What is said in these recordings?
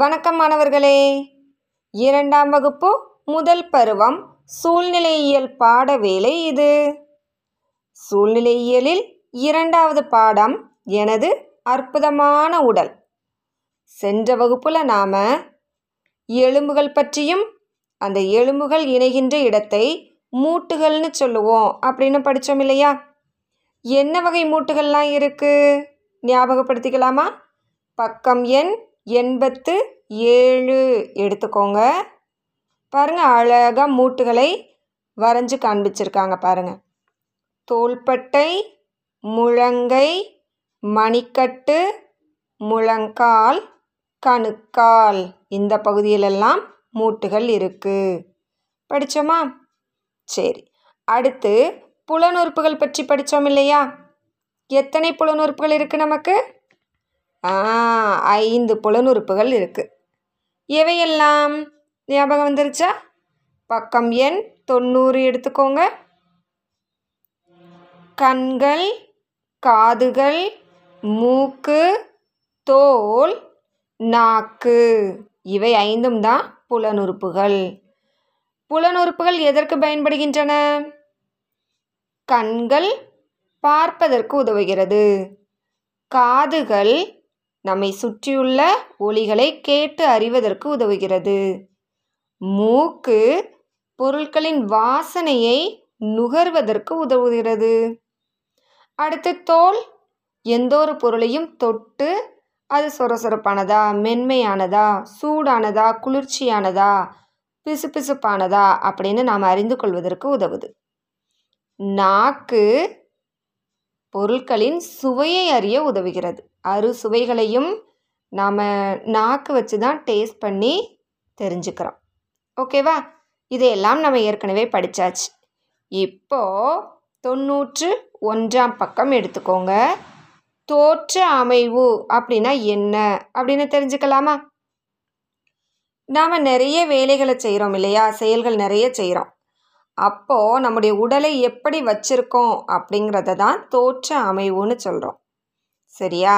வணக்கம் மாணவர்களே. இரண்டாம் வகுப்பு முதல் பருவம் சூழ்நிலையியல் பாட வேலை இது. சூழ்நிலையியலில் இரண்டாவது பாடம் எனது அற்புதமான உடல். சென்ற வகுப்பில் நாம் எலும்புகள் பற்றியும் அந்த எலும்புகள் இணைகின்ற இடத்தை மூட்டுகள்னு சொல்லுவோம் அப்படின்னு படித்தோம் இல்லையா? என்ன வகை மூட்டுகள்லாம் இருக்குது ஞாபகப்படுத்திக்கலாமா? பக்கம் எண் எண்பத்து ஏழு. எடுத்துக்கோங்க. பாருங்க அழகாக மூட்டுகளை வரைஞ்சு காண்பிச்சிருக்காங்க பாருங்கள் தோள்பட்டை முழங்கை மணிக்கட்டு முழங்கால் கணுக்கால். இந்த பகுதியிலெல்லாம் மூட்டுகள் இருக்குது படித்தோமா சரி. அடுத்து புலனுறுப்புகள் பற்றி படித்தோம் இல்லையா? எத்தனை புலனுறுப்புகள் இருக்குது நமக்கு? ஐந்து புலனுறுப்புகள் இருக்குது எவையெல்லாம்? ஞாபகம் வந்துருச்சா? பக்கம் எண் தொண்ணூறு எடுத்துக்கோங்க. கண்கள் காதுகள் மூக்கு தோல் நாக்கு. இவை ஐந்தும் தான் புலனுறுப்புகள். புலனுறுப்புகள் எதற்கு பயன்படுகின்றன? கண்கள் பார்ப்பதற்கு உதவுகிறது. காதுகள் நம்மை சுற்றியுள்ள ஒலிகளை கேட்டு அறிவதற்கு உதவுகிறது. மூக்கு பொருட்களின் வாசனையை நுகர்வதற்கு உதவுகிறது. அடுத்து தோல். எந்த ஒரு பொருளையும் தொட்டு அது சொரசொரப்பானதா மென்மையானதா சூடானதா குளிர்ச்சியானதா பிசுபிசுப்பானதா அப்படின்னு நாம் அறிந்து கொள்வதற்கு உதவுது. நாக்கு பொருட்களின் சுவையை அறிய உதவுகிறது. அறு சுவைகளையும் நாம் நாக்கு வச்சு தான் டேஸ்ட் பண்ணி தெரிஞ்சுக்கிறோம். ஓகேவா இதையெல்லாம் நம்ம ஏற்கனவே படித்தாச்சு இப்போது தொண்ணூற்று ஒன்றாம் பக்கம் எடுத்துக்கோங்க. தோற்ற அமைவு அப்படின்னா என்ன? அப்படின்னு தெரிஞ்சுக்கலாமா? நாம் நிறைய வேலைகளை செய்கிறோம் இல்லையா? செயல்கள் நிறைய செய்கிறோம் அப்போது நம்முடைய உடலை எப்படி வச்சுருக்கோம் அப்படிங்கிறத தான் தோற்ற அமைவுன்னு சொல்கிறோம் சரியா?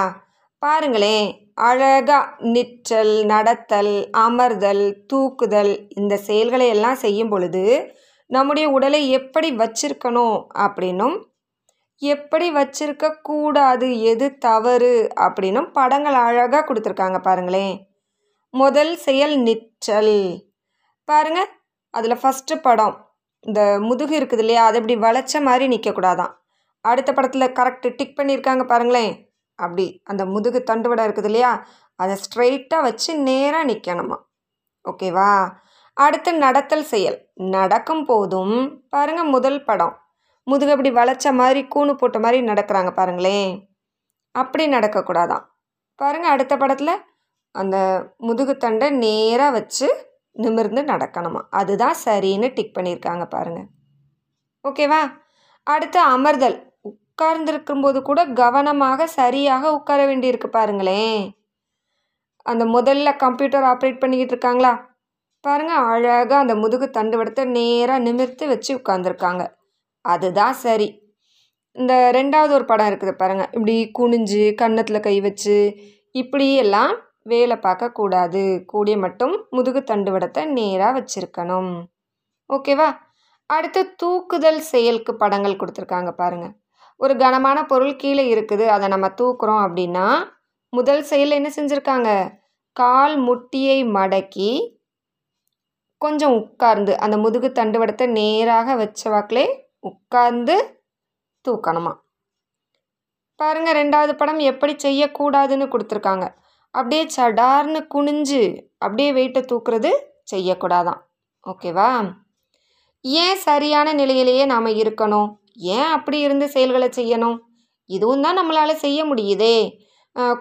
பாருங்களேன் அழகாக நிற்றல் நடத்தல் அமர்தல் தூக்குதல் இந்த செயல்களை எல்லாம் செய்யும் பொழுது நம்முடைய உடலை எப்படி வச்சிருக்கணும் அப்படின்னும் எப்படி வச்சிருக்க கூடாது எது தவறு அப்படின்னும் படங்கள் அழகாக கொடுத்துருக்காங்க பாருங்களேன் முதல் செயல் நிற்றல். பாருங்க அதில் ஃபஸ்ட்டு படம். இந்த முதுகு இருக்குது இல்லையா அது இப்படி வளைச்ச மாதிரி நிற்கக்கூடாதான் அடுத்த படத்தில் கரெக்டு டிக் பண்ணியிருக்காங்க பாருங்களேன். அப்படி அந்த முதுகு தண்டுவடை இருக்குது இல்லையா? அதை ஸ்ட்ரெயிட்டாக வச்சு நேராக நிற்கணுமா ஓகேவா அடுத்து நடத்தல் செயல். நடக்கும் போதும் பாருங்கள் முதல் படம். முதுகு அப்படி வளைச்ச மாதிரி கூணு போட்ட மாதிரி நடக்கிறாங்க பாருங்களேன். அப்படி நடக்கக்கூடாதான். பாருங்கள் அடுத்த படத்தில் அந்த முதுகு தண்டை நேராக வச்சு நிமிர்ந்து நடக்கணுமா? அதுதான் சரின்னு டிக் பண்ணியிருக்காங்க பாருங்கள் ஓகேவா அடுத்து அமர்தல். உட்கார்ந்துருக்கும்போது கூட கவனமாக சரியாக உட்கார வேண்டியிருக்கு பாருங்களேன். அந்த முதல்ல கம்ப்யூட்டர் ஆப்ரேட் பண்ணிக்கிட்டு இருக்காங்களா? பாருங்கள் அழகாக அந்த முதுகு தண்டுவடத்தை நேராக நிமிர்த்து வச்சு உட்காந்துருக்காங்க அதுதான் சரி. இந்த ரெண்டாவது ஒரு படம் இருக்குது பாருங்கள் இப்படி குனிஞ்சு கன்னத்தில் கை வச்சு இப்படியெல்லாம் வேலை பார்க்கக்கூடாது கூடிய மட்டும் முதுகு தண்டுவடத்தை நேராக வச்சுருக்கணும். ஓகேவா? அடுத்து தூக்குதல் செயலுக்கு படங்கள் கொடுத்துருக்காங்க பாருங்கள் ஒரு கனமான பொருள் கீழே இருக்குது அதை நம்ம தூக்குறோம் அப்படின்னா முதல் செயல் என்ன செஞ்சுருக்காங்க? கால் முட்டியை மடக்கி கொஞ்சம் உட்கார்ந்து அந்த முதுகு தண்டுவடத்தை நேராக வச்ச வாக்கிலே உட்கார்ந்து தூக்கணுமா? பாருங்கள் ரெண்டாவது படம் எப்படி செய்யக்கூடாதுன்னு கொடுத்துருக்காங்க. அப்படியே சடார்னு குனிஞ்சு அப்படியே வெயிட்டை தூக்குறது செய்யக்கூடாதான். ஓகேவா? ஏன் சரியான நிலையிலேயே நாம் இருக்கணும்? ஏன் அப்படி இருந்து செயல்களை செய்யணும்? இதுவும் தான் நம்மளால் செய்ய முடியுதே.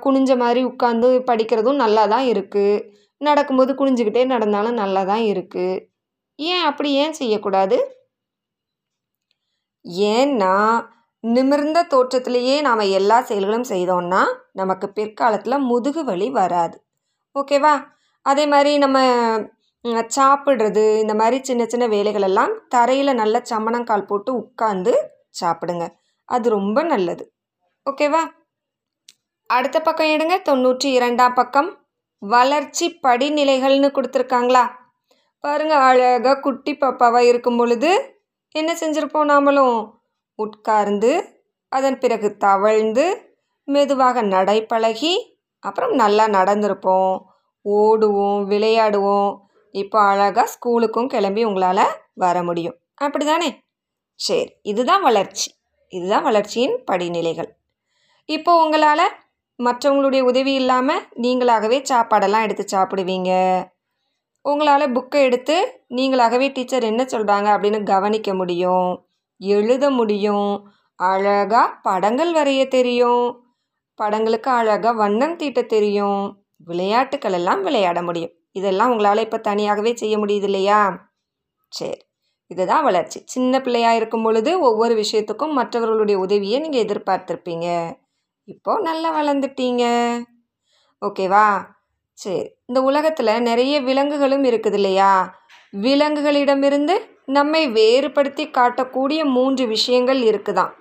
குனிஞ்ச மாதிரி உட்காந்து படிக்கிறதும் நல்லா தான் இருக்குது நடக்கும்போது குனிஞ்சுக்கிட்டே நடந்தாலும் நல்லா தான் இருக்குது ஏன் அப்படி ஏன் செய்யக்கூடாது? ஏன்னா நிமிர்ந்த தோற்றத்திலேயே நாம் எல்லா செயல்களும் செய்தோம்னா நமக்கு பிற்காலத்தில் முதுகு வலி வராது. ஓகேவா? அதே மாதிரி நம்ம சாப்பிட்றது இந்த மாதிரி சின்ன சின்ன வேலைகளெல்லாம் தரையில் நல்ல சமணங்கால் போட்டு உட்காந்து சாப்பிடுங்க. அது ரொம்ப நல்லது. ஓகேவா அடுத்த பக்கம் எடுங்க. தொண்ணூற்றி இரண்டாம் பக்கம். வளர்ச்சி படிநிலைகள்னு கொடுத்துருக்காங்களா? பாருங்க அழகாக குட்டி பாப்பாவாக இருக்கும் பொழுது என்ன செஞ்சுருப்போம் நாமளும்? உட்கார்ந்து அதன் பிறகு தவழ்ந்து மெதுவாக நடைப்பழகி அப்புறம் நல்லா நடந்திருப்போம். ஓடுவோம் விளையாடுவோம். இப்போ அழகாக ஸ்கூலுக்கும் கிளம்பி உங்களால் வர முடியும். அப்படி தானே சரி இதுதான் வளர்ச்சி. இதுதான் வளர்ச்சியின் படிநிலைகள். இப்போ உங்களால் மற்றவங்களுடைய உதவி இல்லாமல் நீங்களாகவே சாப்பாடெல்லாம் எடுத்து சாப்பிடுவீங்க. உங்களால் புக்கை எடுத்து நீங்களாகவே டீச்சர் என்ன சொல்கிறாங்க அப்படின்னு கவனிக்க முடியும். எழுத முடியும். அழகாக படங்கள் வரைய தெரியும். படங்களுக்கு அழகாக வண்ணம் தீட்ட தெரியும். விளையாட்டுக்கள் எல்லாம் விளையாட முடியும். இதெல்லாம் உங்களால் இப்போ தனியாகவே செய்ய முடியுது இல்லையா சரி இதுதான் வளர்ச்சி. சின்ன பிள்ளையாக இருக்கும் பொழுது ஒவ்வொரு விஷயத்துக்கும் மற்றவர்களுடைய உதவியை நீங்கள் எதிர்பார்த்துருப்பீங்க. இப்போது நல்லா வளர்ந்துட்டீங்க. ஓகேவா? சரி இந்த உலகத்தில் நிறைய விலங்குகளும் இருக்குது இல்லையா விலங்குகளிடமிருந்து நம்மை வேறுபடுத்தி காட்டக்கூடிய மூன்று விஷயங்கள் இருக்குதாம்.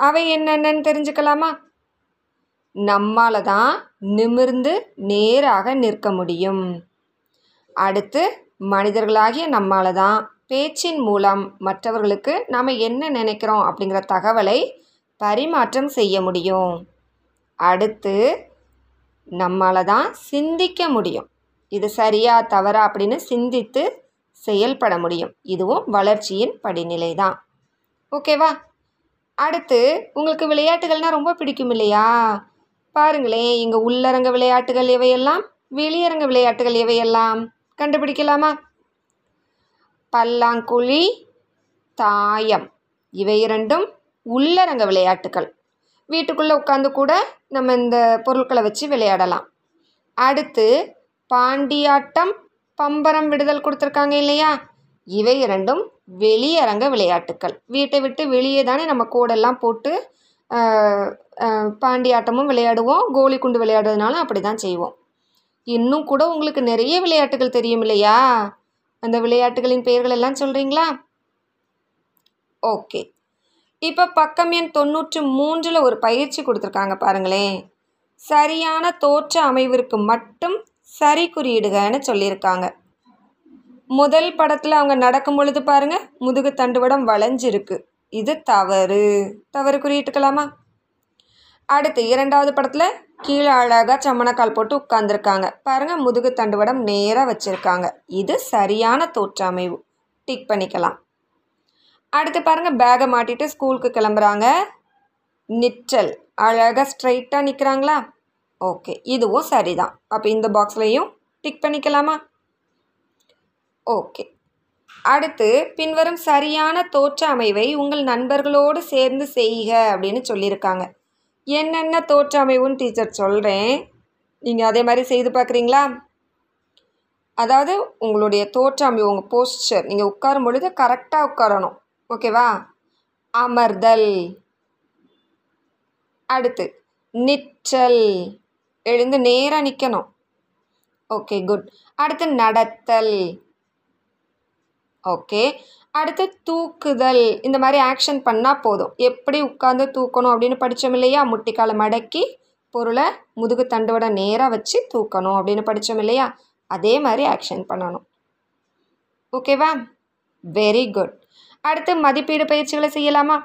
அவை என்னென்னு தெரிஞ்சுக்கலாமா? நம்மால தான் நிமிர்ந்து நேராக நிற்க முடியும். அடுத்து மனிதர்களாகிய நம்மால் தான் பேச்சின் மூலம் மற்றவர்களுக்கு நாம் என்ன நினைக்கிறோம் அப்படிங்கிற தகவலை பரிமாற்றம் செய்ய முடியும். அடுத்து நம்மால் தான் சிந்திக்க முடியும். இது சரியா தவறா அப்படின்னு சிந்தித்து செயல்பட முடியும். இதுவும் வளர்ச்சியின் படிநிலை தான் ஓகேவா? அடுத்து உங்களுக்கு விளையாட்டுகள்னால் ரொம்ப பிடிக்கும் இல்லையா? பாருங்களேன் இங்கே உள்ளரங்க விளையாட்டுகள் எவையெல்லாம்? வெளியரங்க விளையாட்டுகள் எவையெல்லாம்? கண்டுபிடிக்கலாமா? பல்லாங்குழி தாயம். இவை இரண்டும் உள்ளரங்க விளையாட்டுகள் வீட்டுக்குள்ளே உட்காந்து கூட நம்ம இந்த பொருட்களை வச்சு விளையாடலாம். அடுத்து பாண்டியாட்டம் பம்பரம் விடுதல் கொடுத்துருக்காங்க இல்லையா? இவை இரண்டும் வெளியரங்க விளையாட்டுக்கள். வீட்டை விட்டு வெளியே தானே நம்ம கோடெல்லாம் போட்டு பாண்டியாட்டமும் விளையாடுவோம் கோலி குண்டு விளையாடுறதுனாலும் அப்படி தான் செய்வோம். இன்னும் கூட உங்களுக்கு நிறைய விளையாட்டுகள் தெரியும் இல்லையா? அந்த விளையாட்டுகளின் பெயர்கள் எல்லாம் சொல்கிறீங்களா ஓகே. இப்போ பக்கம் எண் தொண்ணூற்று மூன்றில் ஒரு பயிற்சி கொடுத்துருக்காங்க பாருங்களேன். சரியான தோற்ற அமைவிற்கு மட்டும் சரி குறியிடுகன்னு சொல்லியிருக்காங்க. முதல் படத்தில் அவங்க நடக்கும் பொழுது பாருங்கள் முதுகு தண்டுவடம் வளைஞ்சிருக்கு. இது தவறு. தவறு குறியிட்டுக்கலாமா? அடுத்து இரண்டாவது படத்தில் கீழே அழகாக சமணக்கால் போட்டு உட்காந்துருக்காங்க பாருங்க முதுகு தண்டுவடம் நேராக வச்சுருக்காங்க. இது சரியான தோற்றமைவு. டிக் பண்ணிக்கலாம். அடுத்து பாருங்கள் பேகை மாட்டிட்டு ஸ்கூலுக்கு கிளம்புறாங்க. நிற்றல். அழகாக ஸ்ட்ரைட்டாக நிற்கிறாங்களா ஓகே இதுவும் சரிதான். அப்போ இந்த பாக்ஸ்லையும் டிக் பண்ணிக்கலாமா? ஓகே. அடுத்து பின்வரும் சரியான தோற்ற அமைவை உங்கள் நண்பர்களோடு சேர்ந்து செய்க அப்படின்னு சொல்லியிருக்காங்க. என்னென்ன தோற்ற அமைவுன்னு டீச்சர் சொல்கிறேன் நீங்கள் அதே மாதிரி செய்து பார்க்குறீங்களா? அதாவது உங்களுடைய தோற்ற அமைவு உங்கள் போஸ்டர் நீங்கள் உட்காரும் பொழுது கரெக்டாக உட்காரணும். ஓகேவா அமர்தல். அடுத்து நிற்றல். எழுந்து நேராக நிற்கணும் ஓகே குட் அடுத்து நடத்தல். ஓகே அடுத்து தூக்குதல். இந்த மாதிரி ஆக்ஷன் பண்ணால் போதும். எப்படி உட்காந்து தூக்கணும் அப்படின்னு படித்தோம் இல்லையா? முட்டிக்காலை மடக்கி பொருளை முதுகு தண்டுவட நேராக வச்சு தூக்கணும் அப்படின்னு படித்தோம் இல்லையா? அதே மாதிரி ஆக்ஷன் பண்ணணும். ஓகேவா வெரி குட் அடுத்து மதிப்பீடு பயிற்சிகளை செய்யலாமா?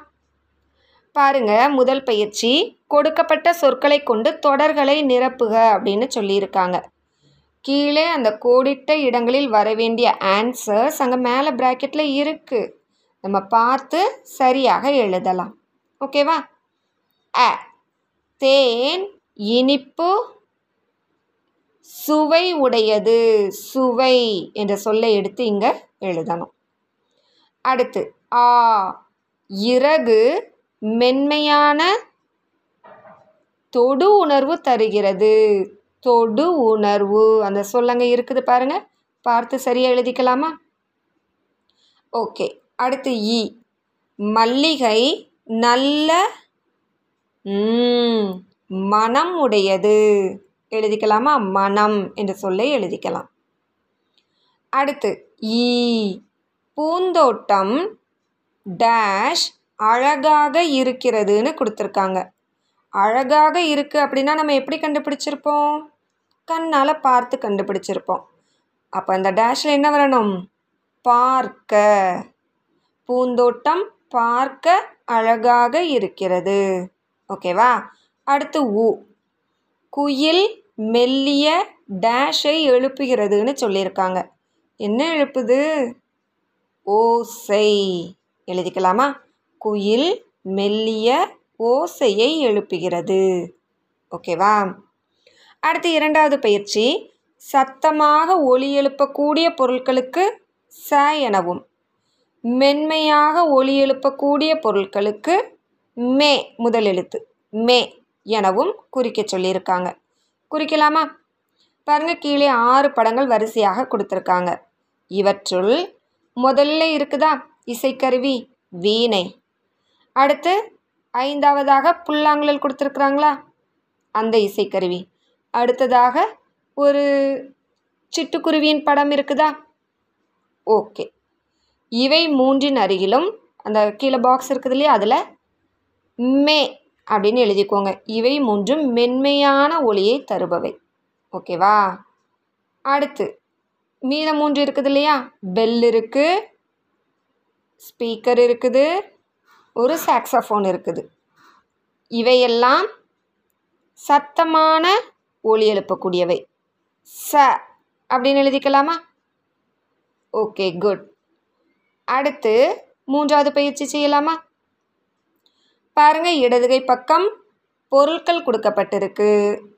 பாருங்க முதல் பயிற்சி கொடுக்கப்பட்ட சொற்களை கொண்டு தொடர்களை நிரப்புக அப்படின்னு சொல்லியிருக்காங்க. கீழே அந்த கோடிட்ட இடங்களில் வர வேண்டிய ஆன்சர்ஸ் அங்கே மேலே ப்ராக்கெட்டில் இருக்குது நம்ம பார்த்து சரியாக எழுதலாம். ஓகேவா அ தேன் இனிப்பு சுவை உடையது. சுவை என்ற சொல்லை எடுத்து இங்கே எழுதணும். அடுத்து ஆ இறகு மென்மையான தொடு உணர்வு தருகிறது. தொடு உணர்வு. அந்த சொல்லங்க இருக்குது பாருங்க. பார்த்து சரியாக எழுதிக்கலாமா? ஓகே. அடுத்து இ. மல்லிகை நல்ல ம், மனம் உடையது. எழுதிக்கலாமா? மனம் என்ற சொல்லை எழுதிக்கலாம். அடுத்து ஈ பூந்தோட்டம் டேஷ் அழகாக இருக்கிறதுன்னு கொடுத்துருக்காங்க. அழகாக இருக்குது அப்படின்னா நம்ம எப்படி கண்டுபிடிச்சிருப்போம்? கண்ணால் பார்த்து கண்டுபிடிச்சிருப்போம். அப்போ அந்த டேஷில் என்ன வரணும்? பார்க்க. பூந்தோட்டம் பார்க்க அழகாக இருக்கிறது. ஓகேவா அடுத்து ஊ குயில் மெல்லிய டேஷை எழுப்புகிறதுன்னு சொல்லியிருக்காங்க. என்ன எழுப்புது? ஓசை. எழுதிக்கலாமா? குயில் மெல்லிய ஓசையை எழுப்புகிறது. ஓகேவா அடுத்து இரண்டாவது பயிற்சி சத்தமாக ஒலி எழுப்பக்கூடிய பொருட்களுக்கு ச எனவும் மென்மையாக ஒலி எழுப்பக்கூடிய பொருட்களுக்கு மே முதல் எழுத்து மே எனவும் குறிக்க சொல்லியிருக்காங்க. குறிக்கலாமா? பாருங்க கீழே ஆறு படங்கள் வரிசையாக கொடுத்துருக்காங்க. இவற்றுள் முதல்ல இருக்குதா? இசைக்கருவி வீணை. அடுத்து ஐந்தாவதாக புல்லாங்குழல் கொடுத்துருக்குறாங்களா? அந்த இசைக்கருவி. அடுத்ததாக ஒரு சிட்டுக்குருவியின் படம் இருக்குதா? ஓகே. இவை மூன்றின் அருகிலும் அந்த கீழே பாக்ஸ் இருக்குது இல்லையா அதில் மே அப்படின்னு எழுதிக்கோங்க. இவை மூன்றும் மென்மையான ஒளியை தருபவை. ஓகேவா? அடுத்து மீதம் மூன்று இருக்குது இல்லையா பெல் இருக்குது ஸ்பீக்கர் இருக்குது ஒரு சாக்ஸஃபோன் இருக்குது. இவையெல்லாம் சத்தமான ஒலி எழுப்பக்கூடியவை. ச அப்படின்னு எழுதிக்கலாமா? Okay good. அடுத்து மூன்றாவது பயிற்சி செய்யலாமா? பாருங்க இடதுகை பக்கம் பொருட்கள் கொடுக்கப்பட்டிருக்கு.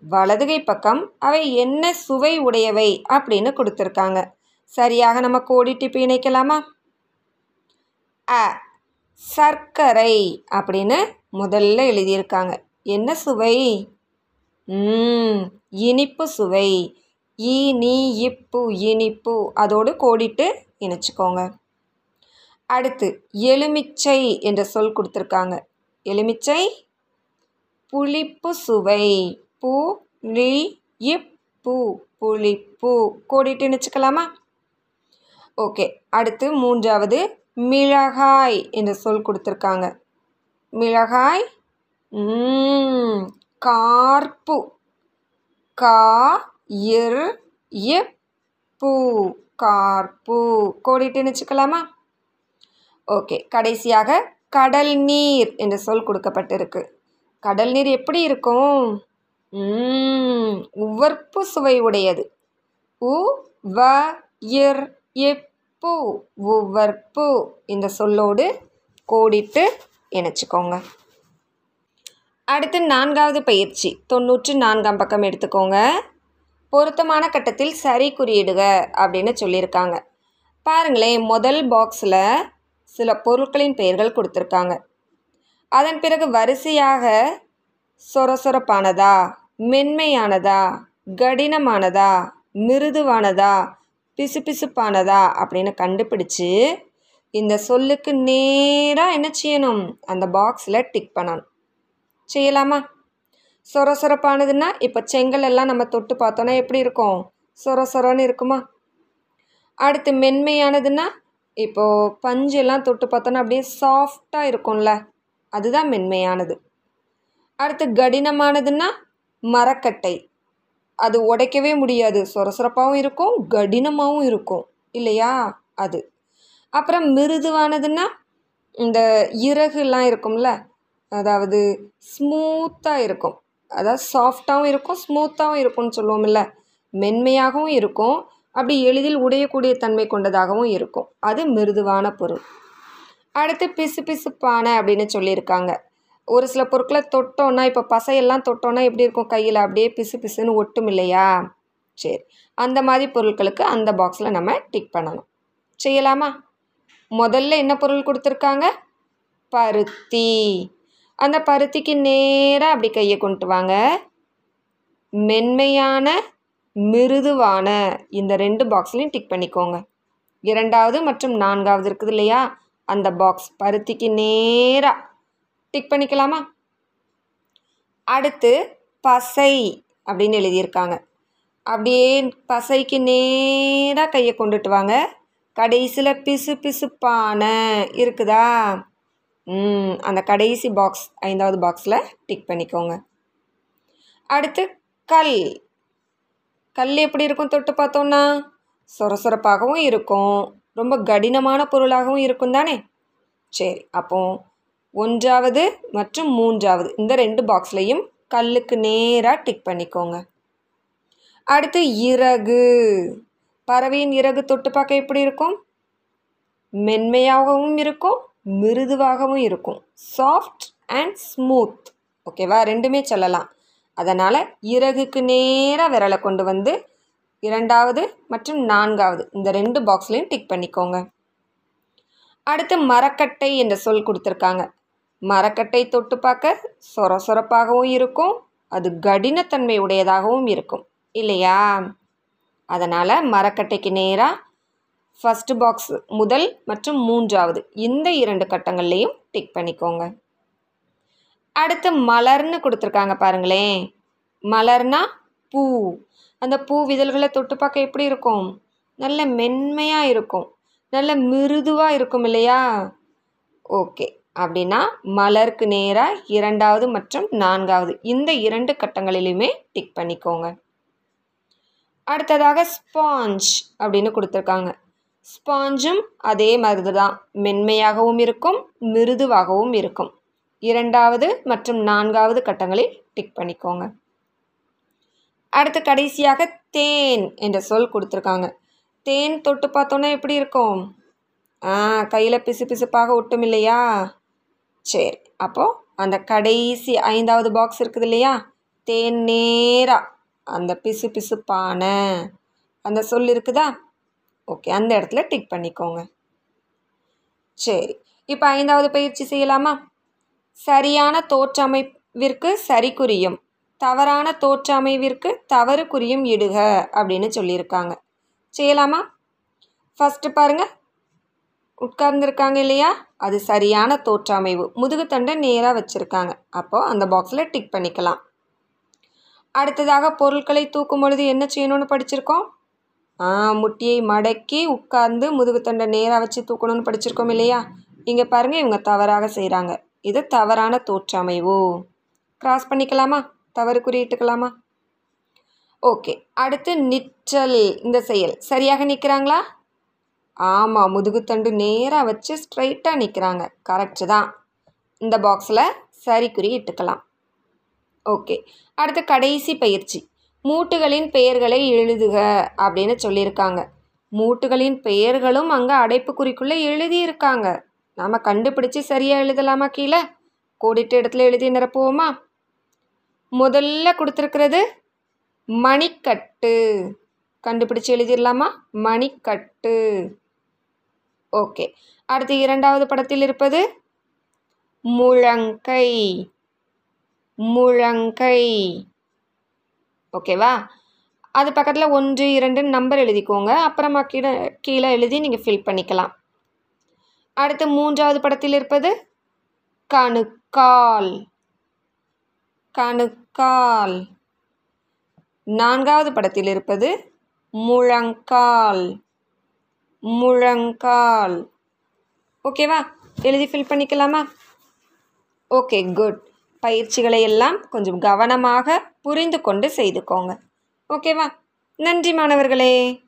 வலதுகை பக்கம் அவை என்ன சுவை உடையவை அப்படின்னு கொடுத்துருக்காங்க. சரியாக நம்ம கோடிட்டு இப்போ இணைக்கலாமா? அ சர்க்கரை அப்படின்னு முதல்ல எழுதியிருக்காங்க. என்ன சுவை? இனிப்பு சுவை. இனி இப்பு இனிப்பு. அதோடு கோடிட்டு இணைச்சிக்கோங்க. அடுத்து எலுமிச்சை என்ற சொல் கொடுத்துருக்காங்க. எலுமிச்சை புளிப்பு சுவை. பு லி இப்பு புளிப்பு. கோடிட்டு இணைச்சிக்கலாமா? ஓகே அடுத்து மூன்றாவது மிளகாய் என்ற சொல் கொடுத்துருக்காங்க. மிளகாய் ம், கார்ப்பு. கா இர் பூ. கார்ப்பு. கோடிட்டு நினச்சிக்கலாமா ஓகே. கடைசியாக கடல் நீர் என்ற சொல் கொடுக்கப்பட்டிருக்கு. கடல் நீர் எப்படி இருக்கும்? ம், உவர்ப்பு சுவை உடையது. உ வ இர் எப்பு உவர்ப்பு இந்த சொல்லோடு கோடிட்டு இணைச்சிக்கோங்க. அடுத்து நான்காவது பயிற்சி. தொண்ணூற்று நான்காம் பக்கம் எடுத்துக்கோங்க. பொருத்தமான கட்டத்தில் சரி குறியிடுக அப்படின்னு சொல்லியிருக்காங்க. பாருங்களேன் முதல் பாக்ஸில் சில பொருட்களின் பெயர்கள் கொடுத்துருக்காங்க. அதன் பிறகு வரிசையாக சொரசொரப்பானதா மென்மையானதா கடினமானதா மிருதுவானதா பிசுபிசுப்பானதா அப்படின்னு கண்டுபிடிச்சு இந்த சொல்லுக்கு நேராக என்ன செய்யணும்? அந்த பாக்ஸில் டிக் பண்ணணும். செய்யலாமா? சொர சொரப்பானதுன்னா இப்போ செங்கல் எல்லாம் நம்ம தொட்டு பார்த்தோன்னா எப்படி இருக்கும்? சொர சொரன்னு இருக்குமா? அடுத்து மென்மையானதுன்னா இப்போது பஞ்சு எல்லாம் தொட்டு பார்த்தோன்னா அப்படியே சாஃப்டாக இருக்கும்ல. அதுதான் மென்மையானது. அடுத்து கடினமானதுன்னா மரக்கட்டை. அது உடைக்கவே முடியாது. சொரசொரப்பாகவும் இருக்கும் கடினமாகவும் இருக்கும். இல்லையா? அது. அப்புறம் மிருதுவானதுன்னா இந்த இறகுலாம் இருக்கும்ல அதாவது ஸ்மூத்தாக இருக்கும். அதாவது சாஃப்டாகவும் இருக்கும் ஸ்மூத்தாகவும் இருக்கும்னு சொல்லுவோம்ல. மென்மையாகவும் இருக்கும். அப்படி எளிதில் உடையக்கூடிய தன்மை கொண்டதாகவும் இருக்கும். அது மிருதுவான பொருள். அடுத்து பிசு பிசுப்பான அப்படின்னு சொல்லியிருக்காங்க. ஒரு சில பொருட்களை தொட்டோன்னா இப்போ பசையெல்லாம் தொட்டோன்னா எப்படி இருக்கும் கையில்? அப்படியே பிசு பிசுன்னு ஒட்டும் இல்லையா? சரி. அந்த மாதிரி பொருட்களுக்கு அந்த பாக்ஸில் நம்ம டிக் பண்ணணும். செய்யலாமா? முதல்ல என்ன பொருள் கொடுத்துருக்காங்க? பருத்தி. அந்த பருத்திக்கு நேராக அப்படி கையை கொண்டு வாங்க. மென்மையான மிருதுவான இந்த ரெண்டு பாக்ஸ்லையும் டிக் பண்ணிக்கோங்க. இரண்டாவது மற்றும் நான்காவது இருக்குது இல்லையா? அந்த பாக்ஸ் பருத்திக்கு நேராக டிக் பண்ணிக்கலாமா? அடுத்து பசை அப்படின்னு எழுதியிருக்காங்க. அப்படியே பசைக்கு நேராக கையை கொண்டுட்டு வாங்க. கடைசியில் பிசு பிசுப்பான இருக்குதா? அந்த கடைசி பாக்ஸ் ஐந்தாவது பாக்ஸில் டிக் பண்ணிக்கோங்க. அடுத்து கல். கல் எப்படி இருக்கும் தொட்டு பார்த்தோன்னா சொரசொரப்பாகவும் இருக்கும். ரொம்ப கடினமான பொருளாகவும் இருக்கும் தானே? சரி அப்போ ஒன்றாவது மற்றும் மூன்றாவது இந்த ரெண்டு பாக்ஸ்லையும் கல்லுக்கு நேராக டிக் பண்ணிக்கோங்க. அடுத்து இறகு. பறவையின் இறகு தொட்டு பார்க்க எப்படி இருக்கும்? மென்மையாகவும் இருக்கும். மிருதுவாகவும் இருக்கும். சாஃப்ட் அண்ட் ஸ்மூத் ஓகேவா? ரெண்டுமே சொல்லலாம். அதனால் இறகுக்கு நேராக விரலை கொண்டு வந்து இரண்டாவது மற்றும் நான்காவது இந்த ரெண்டு பாக்ஸ்லையும் டிக் பண்ணிக்கோங்க. அடுத்து மரக்கட்டை என்ற சொல் கொடுத்துருக்காங்க. மரக்கட்டை தொட்டு பார்க்க சொர சொரப்பாகவும் இருக்கும். அது கடினத்தன்மை உடையதாகவும் இருக்கும். இல்லையா? அதனால் மரக்கட்டைக்கு நேராக ஃபஸ்ட்டு பாக்ஸ் முதல் மற்றும் மூன்றாவது இந்த இரண்டு கட்டங்கள்லேயும் டிக் பண்ணிக்கோங்க. அடுத்து மலர்னு கொடுத்துருக்காங்க பாருங்களேன். மலர்னா பூ. அந்த பூ விதழ்களை தொட்டு பார்க்க எப்படி இருக்கும்? நல்ல மென்மையாக இருக்கும். நல்ல மிருதுவாக இருக்கும் இல்லையா? ஓகே அப்படின்னா மலருக்கு நேராக இரண்டாவது மற்றும் நான்காவது இந்த இரண்டு கட்டங்களிலுமே டிக் பண்ணிக்கோங்க. அடுத்ததாக ஸ்பாஞ்ச் அப்படின்னு கொடுத்துருக்காங்க. ஸ்பாஞ்சும் அதே மாதிரி தான் மென்மையாகவும் இருக்கும் மிருதுவாகவும் இருக்கும். இரண்டாவது மற்றும் நான்காவது கட்டங்களில் டிக் பண்ணிக்கோங்க. அடுத்து கடைசியாக தேன் என்ற சொல் கொடுத்துருக்காங்க. தேன் தொட்டு பார்த்தோன்னா எப்படி இருக்கும்? ஆ கையில் பிசு பிசுப்பாக ஒட்டும் இல்லையா? சரி அப்போது அந்த கடைசி ஐந்தாவது பாக்ஸ் இருக்குது இல்லையா? தேன் நேராக அந்த பிசு பிசுப்பான அந்த சொல் இருக்குதா? ஓகே அந்த இடத்துல டிக் பண்ணிக்கோங்க. சரி இப்போ ஐந்தாவது பயிற்சி செய்யலாமா? சரியான தோற்றமைவிற்கு சரி குறியும். தவறான தோற்றமைவிற்கு தவறு குறியும் இடுக அப்படின்னு சொல்லியிருக்காங்க. செய்யலாமா? ஃபஸ்ட்டு பாருங்கள் உட்கார்ந்துருக்காங்க இல்லையா? அது சரியான தோற்றமைவு. முதுகுத்தண்டை நேராக வச்சுருக்காங்க. அப்போது அந்த பாக்ஸில் டிக் பண்ணிக்கலாம். அடுத்ததாக பொருட்களை தூக்கும் பொழுது என்ன செய்யணும்னு படிச்சிருக்கோம்? முட்டியை மடக்கி உட்கார்ந்து முதுகுத்தண்டை நேராக வச்சு தூக்கணும்னு படிச்சிருக்கோம் இல்லையா? இங்கே பாருங்கள் இவங்க தவறாக செய்கிறாங்க இது தவறான தோற்றமைவு? கிராஸ் பண்ணிக்கலாமா? தவறு குறியிட்டுக்கலாமா? ஓகே அடுத்து நிற்றல் இந்த செயல். சரியாக நிற்கிறாங்களா? ஆமாம் முதுகுத்தண்டு நேராக வச்சு ஸ்ட்ரைட்டாக நிற்கிறாங்க. கரெக்டு தான். இந்த பாக்ஸில் சரி குறி இட்டுக்கலாம். ஓகே அடுத்து கடைசி பயிற்சி. மூட்டுகளின் பெயர்களை எழுதுக அப்படின்னு சொல்லியிருக்காங்க. மூட்டுகளின் பெயர்களும் அங்கே அடைப்புக்குறிக்குள்ளே எழுதியிருக்காங்க. நாம் கண்டுபிடிச்சி சரியாக எழுதலாமா கீழே? கூடிட்டு இடத்துல எழுதி நிரப்புவோமா? முதல்ல கொடுத்துருக்கிறது மணிக்கட்டு. கண்டுபிடிச்சு எழுதிடலாமா மணிக்கட்டு. ஓகே. அடுத்து இரண்டாவது படத்தில் இருப்பது முழங்கை. முழங்கை. ஓகேவா? அது பக்கத்தில் ஒன்று இரண்டு நம்பர் எழுதிக்கோங்க. அப்புறமா கீழே கீழே எழுதி நீங்கள் ஃபில் பண்ணிக்கலாம். அடுத்து மூன்றாவது படத்தில் இருப்பது கணுக்கால். கணுக்கால். நான்காவது படத்தில் இருப்பது முழங்கால். முழங்கால். ஓகேவா? எழுதி ஃபில் பண்ணிக்கலாமா? Okay good. பயிற்சிகளை எல்லாம் கொஞ்சம் கவனமாக புரிந்து கொண்டு செய்துக்கோங்க. ஓகேவா? நன்றி மாணவர்களே.